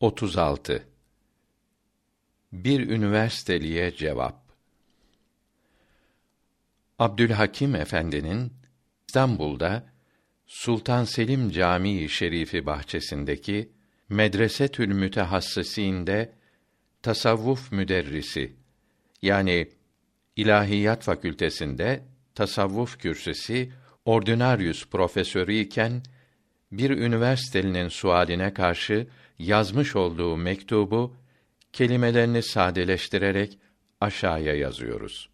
36 Bir üniversiteliye cevap. Abdülhakim Efendi'nin İstanbul'da Sultan Selim Camii Şerifi bahçesindeki Medresetül Mütehassısîn'de tasavvuf müderrisi yani İlahiyat Fakültesinde tasavvuf kürsüsü ordinarius profesörü iken bir üniversitelinin sualine karşı yazmış olduğu mektubu kelimelerini sadeleştirerek aşağıya yazıyoruz.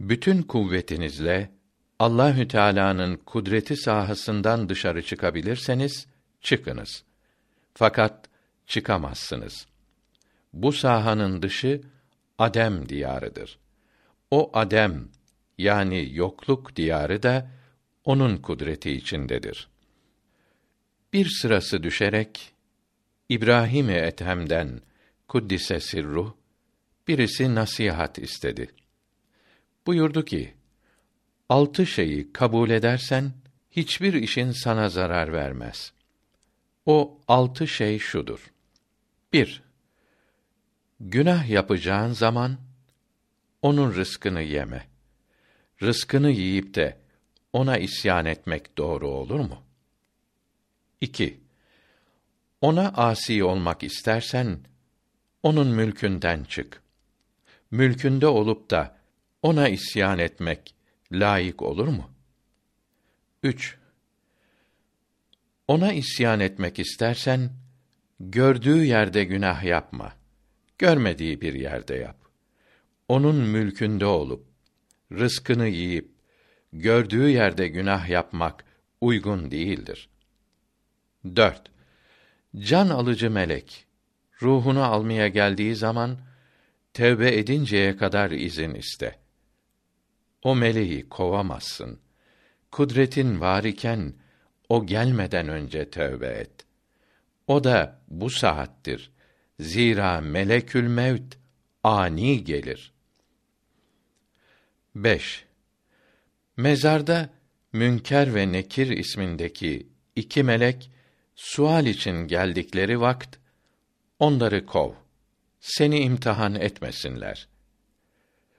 Bütün kuvvetinizle Allahü Teala'nın kudreti sahasından dışarı çıkabilirseniz çıkınız. Fakat çıkamazsınız. Bu sahanın dışı Adem diyarıdır. O Adem yani yokluk diyarı da onun kudreti içindedir. Bir sırası düşerek İbrahim Ethem'den kuddise sirruh birisi nasihat istedi. Buyurdu ki: Altı şeyi kabul edersen hiçbir işin sana zarar vermez. O altı şey şudur. 1. Günah yapacağın zaman onun rızkını yeme. Rızkını yiyip de ona isyan etmek doğru olur mu? 2. Ona asi olmak istersen onun mülkünden çık. Mülkünde olup da ona isyan etmek layık olur mu? 3. Ona isyan etmek istersen gördüğü yerde günah yapma. Görmediği bir yerde yap. Onun mülkünde olup rızkını yiyip gördüğü yerde günah yapmak uygun değildir. 4. Can alıcı melek ruhunu almaya geldiği zaman tevbe edinceye kadar izin iste. O meleği kovamazsın. Kudretin var iken o gelmeden önce tövbe et. O da bu saattir. Zira melekül mevt ani gelir. 5. Mezarda Münker ve Nekir ismindeki iki melek sual için geldikleri vakt onları kov. Seni imtihan etmesinler.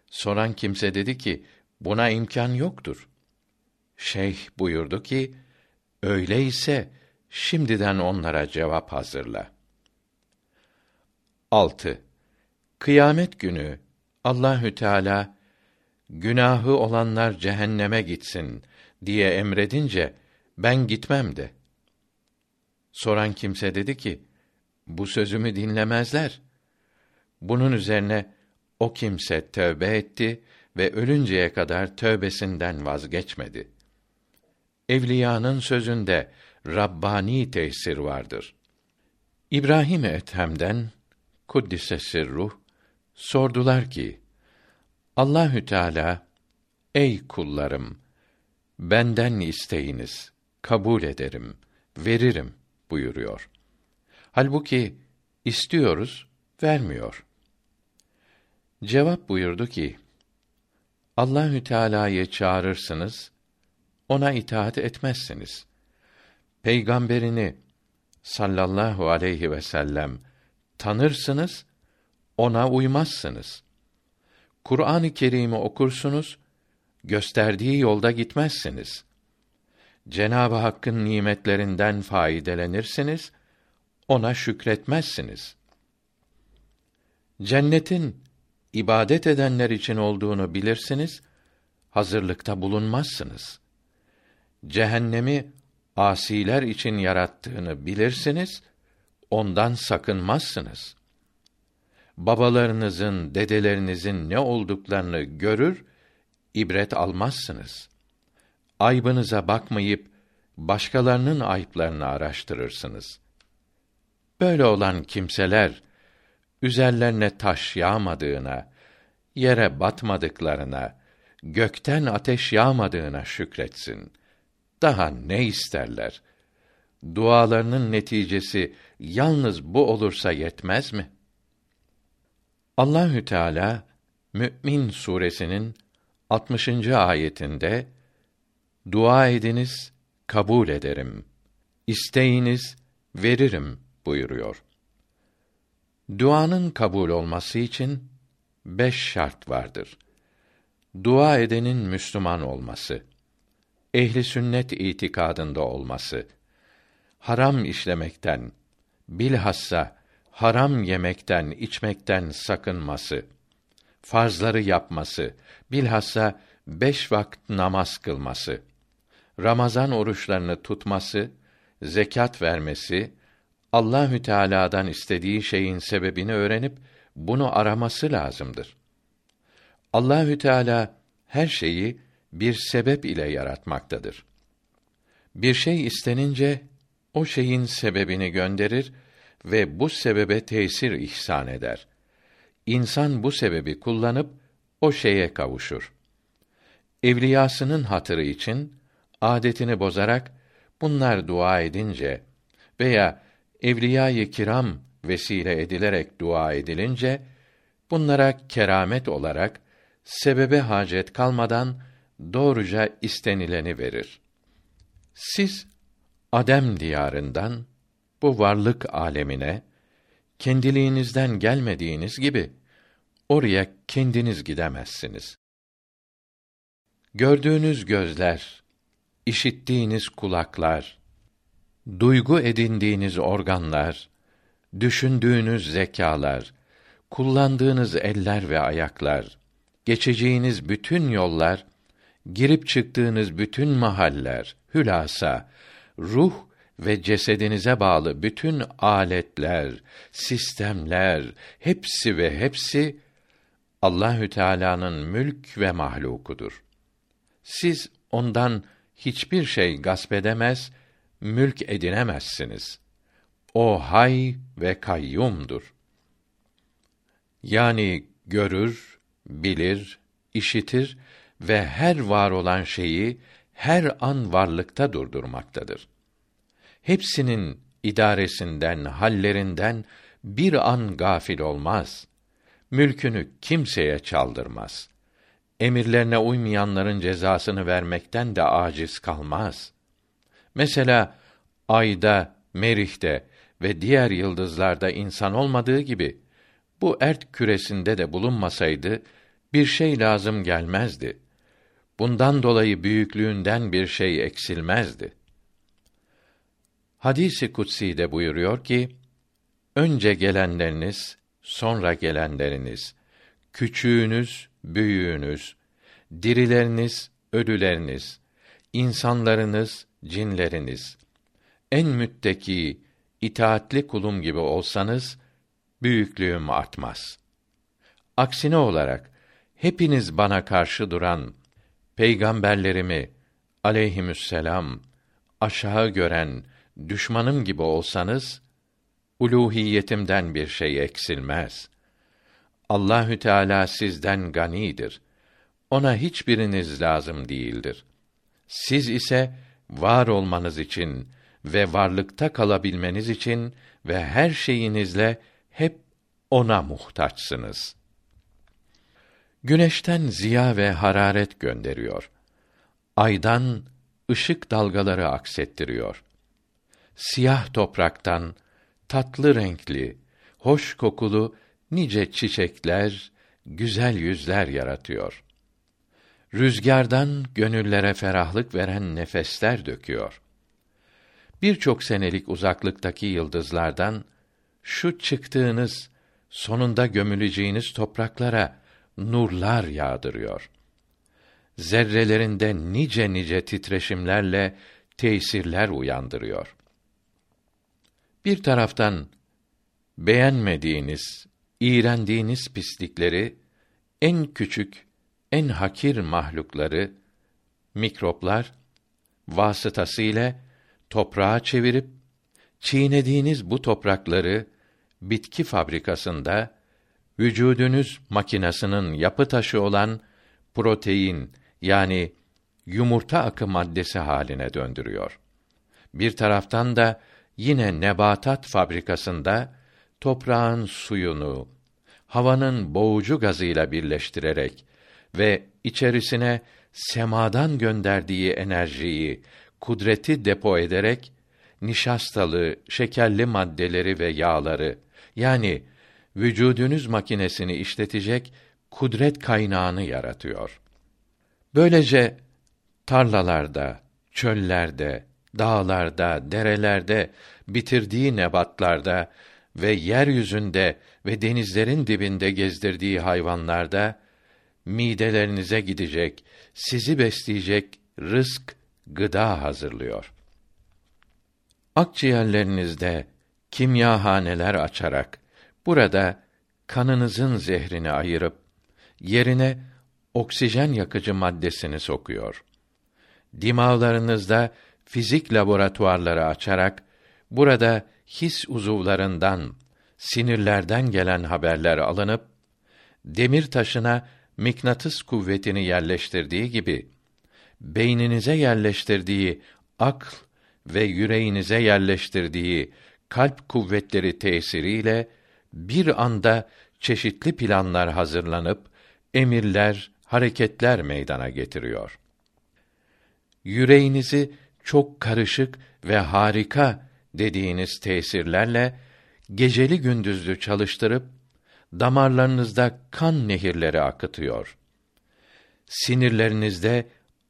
Soran kimse dedi ki buna imkan yoktur. Şeyh buyurdu ki öyleyse şimdiden onlara cevap hazırla. 6. Kıyamet günü Allahü Teala günahı olanlar cehenneme gitsin diye emredince ben gitmem de. Soran kimse dedi ki, bu sözümü dinlemezler. Bunun üzerine o kimse tövbe etti ve ölünceye kadar tövbesinden vazgeçmedi. Evliyanın sözünde Rabbani tesir vardır. İbrahim Ethem'den kuddise sirruh sordular ki Allahü Teala ey kullarım benden isteyiniz kabul ederim veririm buyuruyor. Halbuki istiyoruz vermiyor. Cevap buyurdu ki Allahü Teala'yı çağırırsınız ona itaat etmezsiniz. Peygamberini sallallahu aleyhi ve sellem tanırsınız, ona uymazsınız. Kur'an-ı Kerim'i okursunuz, gösterdiği yolda gitmezsiniz. Cenab-ı Hakk'ın nimetlerinden faydelenirsiniz, ona şükretmezsiniz. Cennetin ibadet edenler için olduğunu bilirsiniz, hazırlıkta bulunmazsınız. Cehennemi asiler için yarattığını bilirsiniz, ondan sakınmazsınız. Babalarınızın, dedelerinizin ne olduklarını görür, ibret almazsınız. Aybınıza bakmayıp başkalarının ayıplarını araştırırsınız. Böyle olan kimseler üzerlerine taş yağmadığına, yere batmadıklarına, gökten ateş yağmadığına şükretsin. Daha ne isterler? Dualarının neticesi yalnız bu olursa yetmez mi? Allahü Teala Mü'min suresinin 60. ayetinde dua ediniz kabul ederim. İsteyiniz veririm buyuruyor. Duanın kabul olması için beş şart vardır. Dua edenin Müslüman olması, ehli sünnet itikadında olması, haram işlemekten, bilhassa haram yemekten, içmekten sakınması, farzları yapması, bilhassa beş vakit namaz kılması, Ramazan oruçlarını tutması, zekat vermesi, Allahü Teala'dan istediği şeyin sebebini öğrenip bunu araması lazımdır. Allahü Teala her şeyi bir sebep ile yaratmaktadır. Bir şey istenince o şeyin sebebini gönderir ve bu sebebe tesir ihsan eder. İnsan bu sebebi kullanıp o şeye kavuşur. Evliyasının hatırı için adetini bozarak bunlar dua edince veya evliyâ-i kiram vesile edilerek dua edilince bunlara keramet olarak sebebe hacet kalmadan doğruca istenileni verir. Siz Adem diyarından bu varlık alemine kendiliğinizden gelmediğiniz gibi oraya kendiniz gidemezsiniz. Gördüğünüz gözler, işittiğiniz kulaklar, duygu edindiğiniz organlar, düşündüğünüz zekalar, kullandığınız eller ve ayaklar, geçeceğiniz bütün yollar, girip çıktığınız bütün mahaller, hülasa, ruh ve cesedinize bağlı bütün aletler, sistemler, hepsi ve hepsi Allahü Teala'nın mülk ve mahlukudur. Siz ondan hiçbir şey gasp edemez, mülk edinemezsiniz. O hay ve kayyumdur. Yani görür, bilir, işitir ve her var olan şeyi her an varlıkta durdurmaktadır. Hepsinin idaresinden, hallerinden bir an gafil olmaz. Mülkünü kimseye çaldırmaz. Emirlerine uymayanların cezasını vermekten de aciz kalmaz. Mesela ayda, merihte ve diğer yıldızlarda insan olmadığı gibi bu ert küresinde de bulunmasaydı bir şey lazım gelmezdi. Bundan dolayı büyüklüğünden bir şey eksilmezdi. Hadisi kutsi de buyuruyor ki: Önce gelenleriniz, sonra gelenleriniz, küçüğünüz, büyüğünüz, dirileriniz, ölüleriniz, insanlarınız, cinleriniz, en mütteki, itaatli kulum gibi olsanız, büyüklüğüm artmaz. Aksine olarak, hepiniz bana karşı duran, peygamberlerimi, aleyhimüsselam, aşağı gören, düşmanım gibi olsanız, uluhiyetimden bir şey eksilmez. Allahü Teala sizden ganidir. Ona hiçbiriniz lazım değildir. Siz ise var olmanız için ve varlıkta kalabilmeniz için ve her şeyinizle hep ona muhtaçsınız. Güneşten ziya ve hararet gönderiyor. Aydan ışık dalgaları aksettiriyor. Siyah topraktan tatlı renkli, hoş kokulu nice çiçekler, güzel yüzler yaratıyor. Rüzgardan gönüllere ferahlık veren nefesler döküyor. Birçok senelik uzaklıktaki yıldızlardan şu çıktığınız, sonunda gömüleceğiniz topraklara nurlar yağdırıyor. Zerrelerinde nice nice titreşimlerle tesirler uyandırıyor. Bir taraftan beğenmediğiniz, iğrendiğiniz pislikleri en küçük en hakir mahlukları mikroplar vasıtasıyla toprağa çevirip çiğnediğiniz bu toprakları bitki fabrikasında vücudunuz makinasının yapı taşı olan protein yani yumurta akı maddesi haline döndürüyor. Bir taraftan da yine nebatat fabrikasında toprağın suyunu, havanın boğucu gazıyla birleştirerek ve içerisine semadan gönderdiği enerjiyi, kudreti depo ederek nişastalı, şekerli maddeleri ve yağları yani vücudunuz makinesini işletecek kudret kaynağını yaratıyor. Böylece tarlalarda, çöllerde, dağlarda, derelerde, bitirdiği nebatlarda ve yeryüzünde ve denizlerin dibinde gezdirdiği hayvanlarda midelerinize gidecek, sizi besleyecek rızk, gıda hazırlıyor. Akciğerlerinizde kimyahaneler açarak burada kanınızın zehrini ayırıp yerine oksijen yakıcı maddesini sokuyor. Dimağlarınızda fizik laboratuvarları açarak burada his uzuvlarından, sinirlerden gelen haberler alınıp demir taşına mıknatıs kuvvetini yerleştirdiği gibi beyninize yerleştirdiği akl ve yüreğinize yerleştirdiği kalp kuvvetleri tesiriyle bir anda çeşitli planlar hazırlanıp emirler, hareketler meydana getiriyor. Yüreğinizi çok karışık ve harika dediğiniz tesirlerle geceli gündüzlü çalıştırıp damarlarınızda kan nehirleri akıtıyor. Sinirlerinizde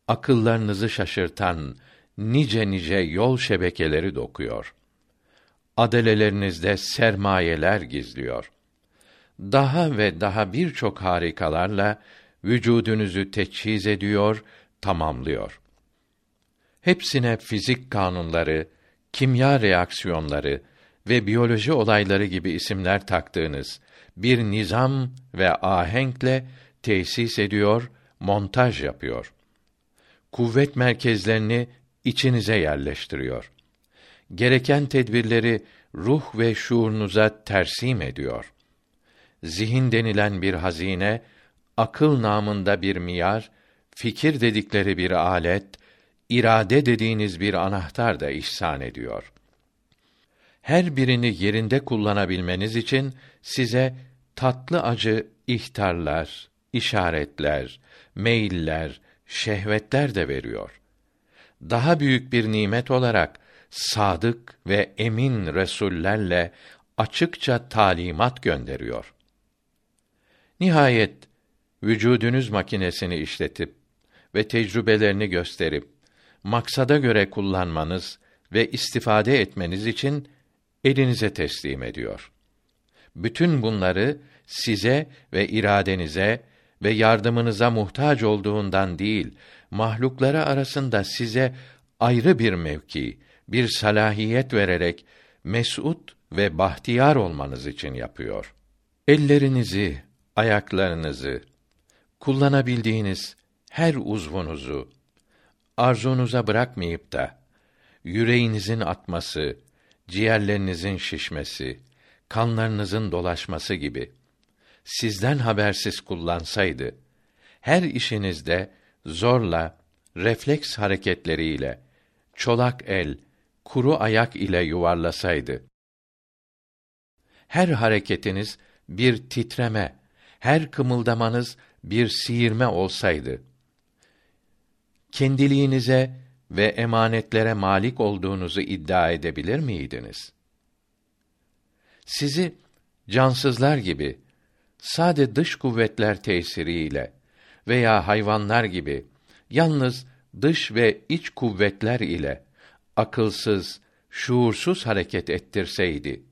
akıllarınızı şaşırtan nice nice yol şebekeleri dokuyor. Adelelerinizde sermayeler gizliyor. Daha ve daha birçok harikalarla vücudunuzu teçhiz ediyor, tamamlıyor. Hepsine fizik kanunları, kimya reaksiyonları ve biyoloji olayları gibi isimler taktığınız bir nizam ve ahenkle tesis ediyor, montaj yapıyor. Kuvvet merkezlerini içinize yerleştiriyor. Gereken tedbirleri ruh ve şuurunuza tersim ediyor. Zihin denilen bir hazine, akıl namında bir miyar, fikir dedikleri bir alet, irade dediğiniz bir anahtar da ihsan ediyor. Her birini yerinde kullanabilmeniz için size tatlı acı ihtarlar, işaretler, meyiller, şehvetler de veriyor. Daha büyük bir nimet olarak sadık ve emin resullerle açıkça talimat gönderiyor. Nihayet vücudunuz makinesini işletip ve tecrübelerini gösterip maksada göre kullanmanız ve istifade etmeniz için elinize teslim ediyor. Bütün bunları size ve iradenize ve yardımınıza muhtaç olduğundan değil, mahlukları arasında size ayrı bir mevki, bir salahiyet vererek mesut ve bahtiyar olmanız için yapıyor. Ellerinizi, ayaklarınızı, kullanabildiğiniz her uzvunuzu arzunuza bırakmayıp da yüreğinizin atması, ciğerlerinizin şişmesi, kanlarınızın dolaşması gibi sizden habersiz kullansaydı her işinizde zorla refleks hareketleriyle çolak el, kuru ayak ile yuvarlasaydı her hareketiniz bir titreme, her kımıldamanız bir siyirme olsaydı kendiliğinize ve emanetlere malik olduğunuzu iddia edebilir miydiniz? Sizi cansızlar gibi sade dış kuvvetler tesiriyle veya hayvanlar gibi yalnız dış ve iç kuvvetler ile akılsız, şuursuz hareket ettirseydi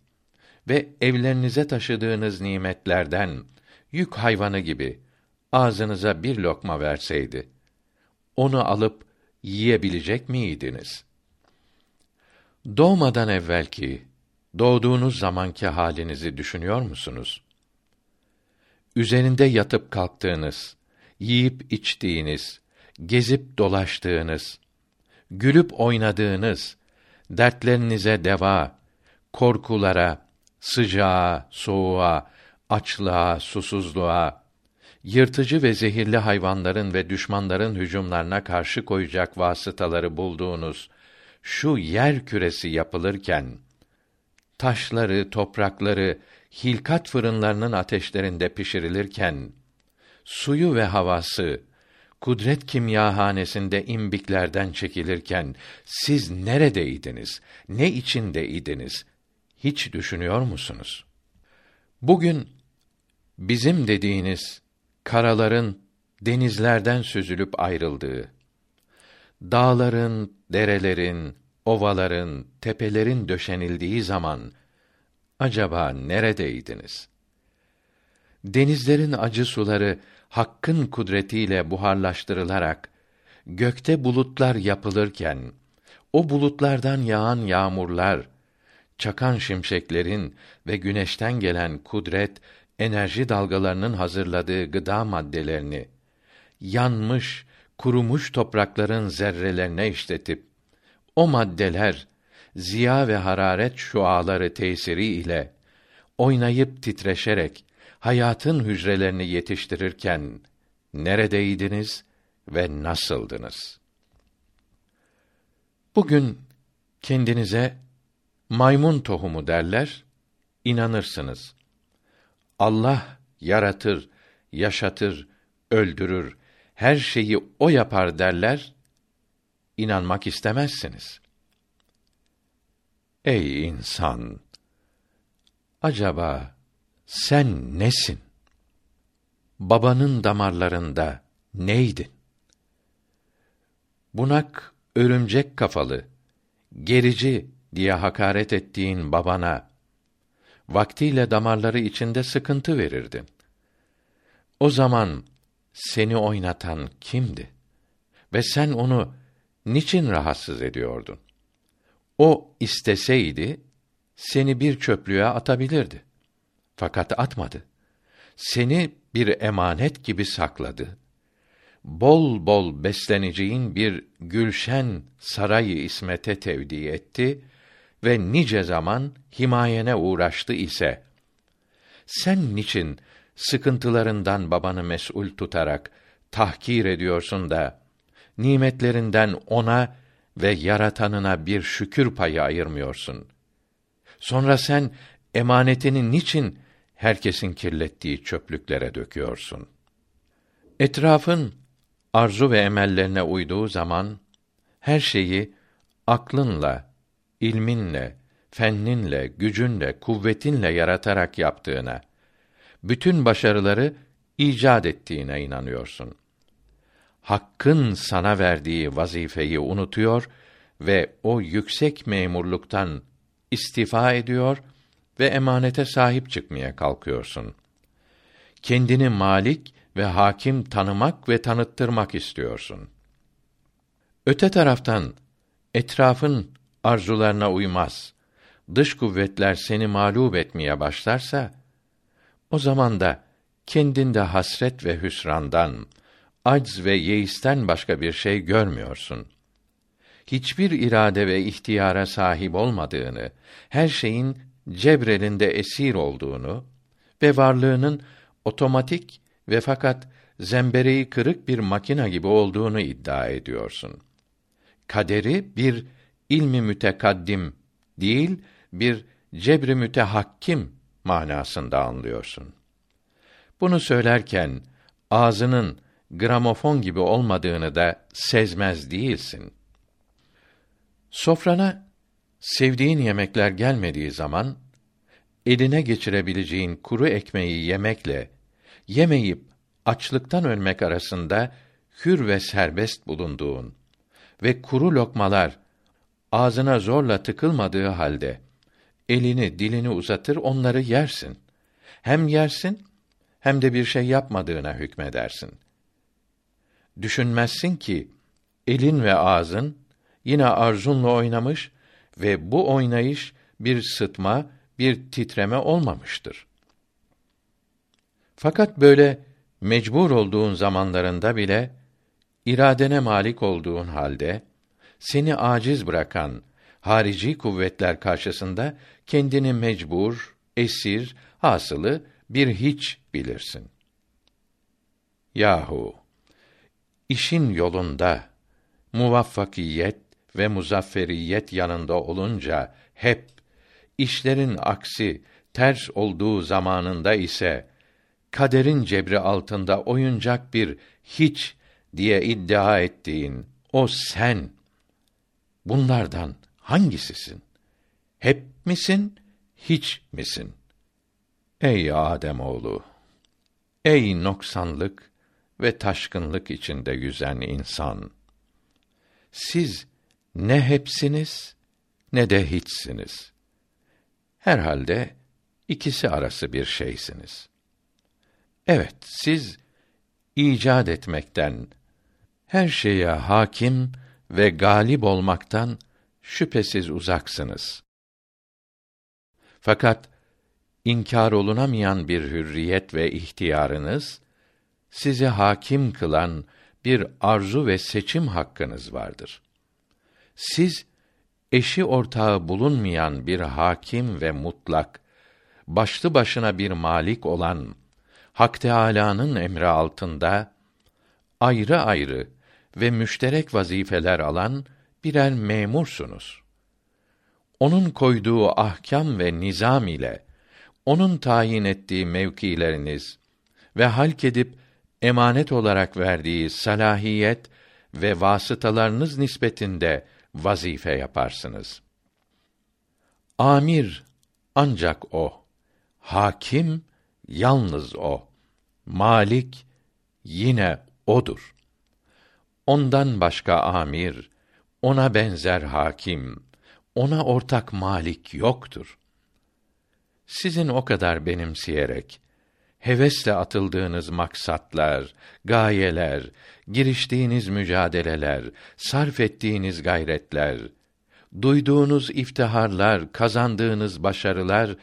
ve evlerinize taşıdığınız nimetlerden yük hayvanı gibi ağzınıza bir lokma verseydi onu alıp yiyebilecek miydiniz? Doğmadan evvelki, doğduğunuz zamanki halinizi düşünüyor musunuz? Üzerinde yatıp kalktığınız, yiyip içtiğiniz, gezip dolaştığınız, gülüp oynadığınız, dertlerinize deva, korkulara, sıcağa, soğuğa, açlığa, susuzluğa, yırtıcı ve zehirli hayvanların ve düşmanların hücumlarına karşı koyacak vasıtaları bulduğunuz şu yer küresi yapılırken taşları, toprakları hilkat fırınlarının ateşlerinde pişirilirken suyu ve havası kudret kimyahanesinde imbiklerden çekilirken siz neredeydiniz? Ne içindeydiniz? Hiç düşünüyor musunuz? Bugün bizim dediğiniz karaların denizlerden süzülüp ayrıldığı, dağların, derelerin, ovaların, tepelerin döşenildiği zaman acaba neredeydiniz? Denizlerin acı suları Hakk'ın kudretiyle buharlaştırılarak gökte bulutlar yapılırken o bulutlardan yağan yağmurlar çakan şimşeklerin ve güneşten gelen kudret enerji dalgalarının hazırladığı gıda maddelerini yanmış, kurumuş toprakların zerrelerine işletip o maddeler ziya ve hararet şuaları tesiri ile oynayıp titreşerek hayatın hücrelerini yetiştirirken neredeydiniz ve nasıldınız? Bugün kendinize maymun tohumu derler, inanırsınız. Allah yaratır, yaşatır, öldürür, her şeyi o yapar derler, inanmak istemezsiniz. Ey insan! Acaba sen nesin? Babanın damarlarında neydin? Bunak, örümcek kafalı, gerici diye hakaret ettiğin babana vaktiyle damarları içinde sıkıntı verirdin. O zaman seni oynatan kimdi? Ve sen onu niçin rahatsız ediyordun? O isteseydi seni bir çöplüğe atabilirdi. Fakat atmadı. Seni bir emanet gibi sakladı. Bol bol besleneceğin bir gülşen sarayı ismete tevdi etti ve nice zaman himayene uğraştı ise sen niçin sıkıntılarından babanı mesul tutarak tahkir ediyorsun da nimetlerinden ona ve yaratanına bir şükür payı ayırmıyorsun. Sonra sen emanetini niçin herkesin kirlettiği çöplüklere döküyorsun? Etrafın arzu ve emellerine uyduğu zaman her şeyi aklınla, ilminle, fenninle, gücünle, kuvvetinle yaratarak yaptığına, bütün başarıları icat ettiğine inanıyorsun. Hakkın sana verdiği vazifeyi unutuyor ve o yüksek memurluktan istifa ediyor ve emanete sahip çıkmaya kalkıyorsun. Kendini malik ve hakim tanımak ve tanıttırmak istiyorsun. Öte taraftan etrafın arzularına uymaz. Dış kuvvetler seni mağlup etmeye başlarsa o zaman da kendinde hasret ve hüsrandan, acz ve yeisten başka bir şey görmüyorsun. Hiçbir irade ve ihtiyara sahip olmadığını, her şeyin cebrelinde esir olduğunu ve varlığının otomatik ve fakat zembereği kırık bir makina gibi olduğunu iddia ediyorsun. Kaderi bir ilmi mütekaddim değil, bir cebri mütehakkim manasında anlıyorsun. Bunu söylerken ağzının gramofon gibi olmadığını da sezmez değilsin. Sofrana sevdiğin yemekler gelmediği zaman eline geçirebileceğin kuru ekmeği yemekle yemeyip açlıktan ölmek arasında hür ve serbest bulunduğun ve kuru lokmalar ağzına zorla tıkılmadığı halde elini dilini uzatır onları yersin. Hem yersin hem de bir şey yapmadığına hükmedersin. Düşünmezsin ki elin ve ağzın yine arzunla oynamış ve bu oynayış bir sıtma, bir titreme olmamıştır. Fakat böyle mecbur olduğun zamanlarında bile iradene malik olduğun halde seni aciz bırakan harici kuvvetler karşısında kendini mecbur, esir, hasılı bir hiç bilirsin. Yahu işin yolunda muvaffakiyet ve muzafferiyet yanında olunca hep işlerin aksi ters olduğu zamanında ise kaderin cebri altında oyuncak bir hiç diye iddia ettiğin o sen bunlardan hangisisin? Hep misin, hiç misin? Ey Adem oğlu, ey noksanlık ve taşkınlık içinde yüzen insan. Siz ne hepsiniz ne de hiçsiniz. Herhalde ikisi arası bir şeysiniz. Evet, siz icat etmekten, her şeye hakim ve galip olmaktan şüphesiz uzaksınız. Fakat inkar olunamayan bir hürriyet ve ihtiyarınız sizi hakim kılan bir arzu ve seçim hakkınız vardır. Siz eşi ortağı bulunmayan bir hakim ve mutlak, başlı başına bir malik olan Hak Teâlâ'nın emri altında ayrı ayrı ve müşterek vazifeler alan birer memursunuz. Onun koyduğu ahkam ve nizam ile onun tayin ettiği mevkileriniz ve halk edip emanet olarak verdiği salahiyet ve vasıtalarınız nispetinde vazife yaparsınız. Amir ancak o, hakim yalnız o, malik yine odur. Ondan başka amir, ona benzer hakim, ona ortak malik yoktur. Sizin o kadar benimseyerek hevesle atıldığınız maksatlar, gayeler, giriştiğiniz mücadeleler, sarf ettiğiniz gayretler, duyduğunuz iftiharlar, kazandığınız başarılar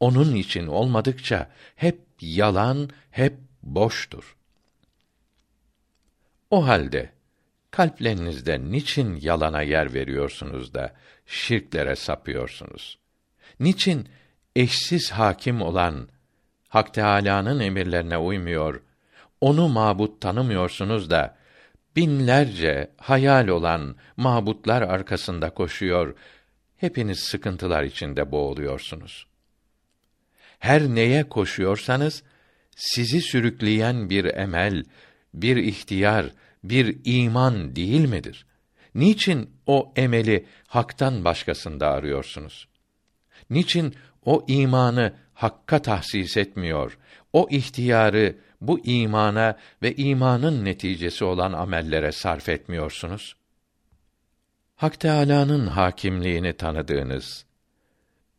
onun için olmadıkça hep yalan, hep boştur. O halde kalplerinizde niçin yalana yer veriyorsunuz da şirklere sapıyorsunuz? Niçin eşsiz hakim olan Hak Teâlâ'nın emirlerine uymuyor, onu mabut tanımıyorsunuz da binlerce hayal olan mabutlar arkasında koşuyor, hepiniz sıkıntılar içinde boğuluyorsunuz. Her neye koşuyorsanız sizi sürükleyen bir emel, bir ihtiyar, bir iman değil midir? Niçin o emeli haktan başkasında arıyorsunuz? Niçin o imanı hakka tahsis etmiyor? O ihtiyarı bu imana ve imanın neticesi olan amellere sarf etmiyorsunuz? Hak Teâlâ'nın hakimliğini tanıdığınız,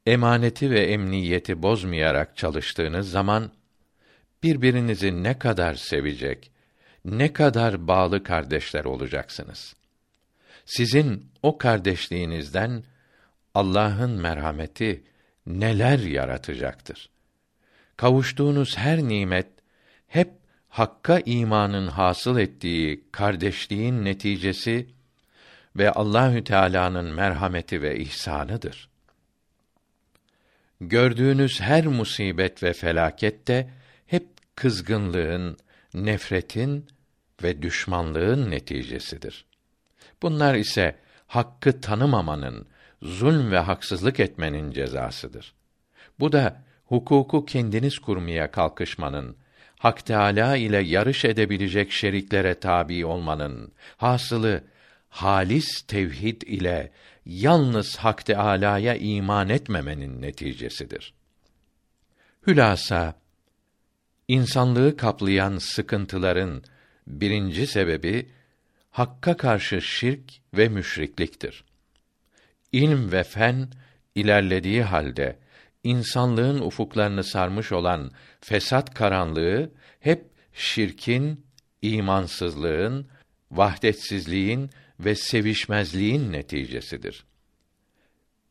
emaneti ve emniyeti bozmayarak çalıştığınız zaman birbirinizi ne kadar sevecek, ne kadar bağlı kardeşler olacaksınız. Sizin o kardeşliğinizden Allah'ın merhameti neler yaratacaktır. Kavuştuğunuz her nimet hep hakka imanın hasıl ettiği kardeşliğin neticesi ve Allahü Teala'nın merhameti ve ihsanıdır. Gördüğünüz her musibet ve felaket de hep kızgınlığın, nefretin ve düşmanlığın neticesidir. Bunlar ise hakkı tanımamanın, zulm ve haksızlık etmenin cezasıdır. Bu da hukuku kendiniz kurmaya kalkışmanın, Hak Teâlâ ile yarış edebilecek şeriklere tabi olmanın, hasılı halis tevhid ile yalnız Hak Teâlâ'ya iman etmemenin neticesidir. Hülasa insanlığı kaplayan sıkıntıların birinci sebebi hakka karşı şirk ve müşrikliktir. İlm ve fen ilerlediği halde insanlığın ufuklarını sarmış olan fesat karanlığı hep şirkin, imansızlığın, vahdetsizliğin ve sevişmezliğin neticesidir.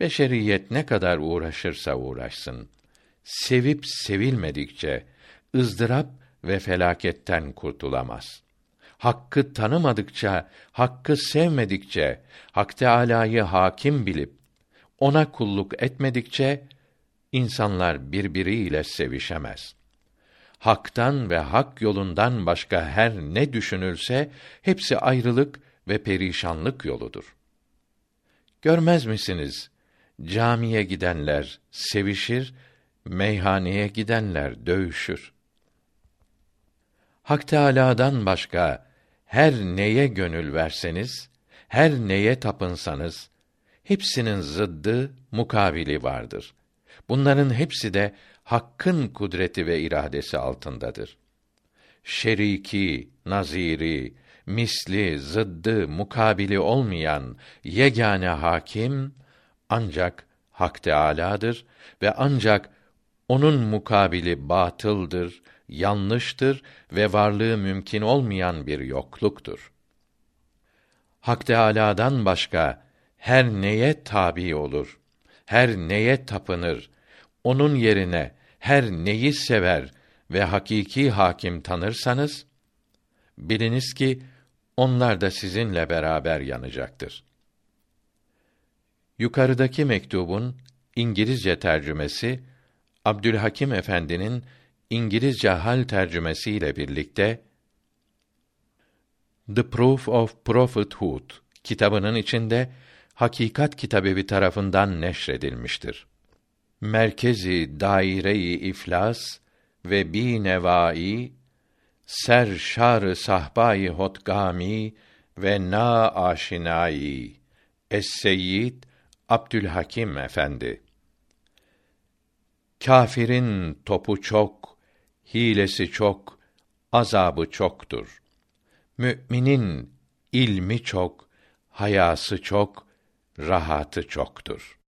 Beşeriyet ne kadar uğraşırsa uğraşsın, sevip sevilmedikçe ızdırap ve felaketten kurtulamaz. Hakkı tanımadıkça, hakkı sevmedikçe, Hak Teâlâ'yı hakim bilip ona kulluk etmedikçe insanlar birbiriyle sevişemez. Hak'tan ve hak yolundan başka her ne düşünülse hepsi ayrılık ve perişanlık yoludur. Görmez misiniz? Camiye gidenler sevişir, meyhaneye gidenler dövüşür. Hak Teâlâ'dan başka her neye gönül verseniz, her neye tapınsanız, hepsinin zıddı, mukabili vardır. Bunların hepsi de Hakk'ın kudreti ve iradesi altındadır. Şeriki, naziri, misli, zıddı, mukabili olmayan yegane hakim ancak Hak Teâlâ'dır ve ancak onun mukabili batıldır, yanlıştır ve varlığı mümkün olmayan bir yokluktur. Hak Teâlâ'dan başka her neye tabi olur, her neye tapınır, onun yerine her neyi sever ve hakiki hakim tanırsanız, biliniz ki onlar da sizinle beraber yanacaktır. Yukarıdaki mektubun İngilizce tercümesi Abdülhakim Efendi'nin İngilizce hal tercümesiyle birlikte The Proof of Prophethood kitabının içinde Hakikat Kitabevi tarafından neşredilmiştir. Merkezi daire-i iflas ve bi nevai ser şar sahbai hotgami ve na aşinai es-seyyid Abdülhakim Efendi Kafirin topu çok, hilesi çok, azabı çoktur. Müminin ilmi çok, hayası çok, rahatı çoktur.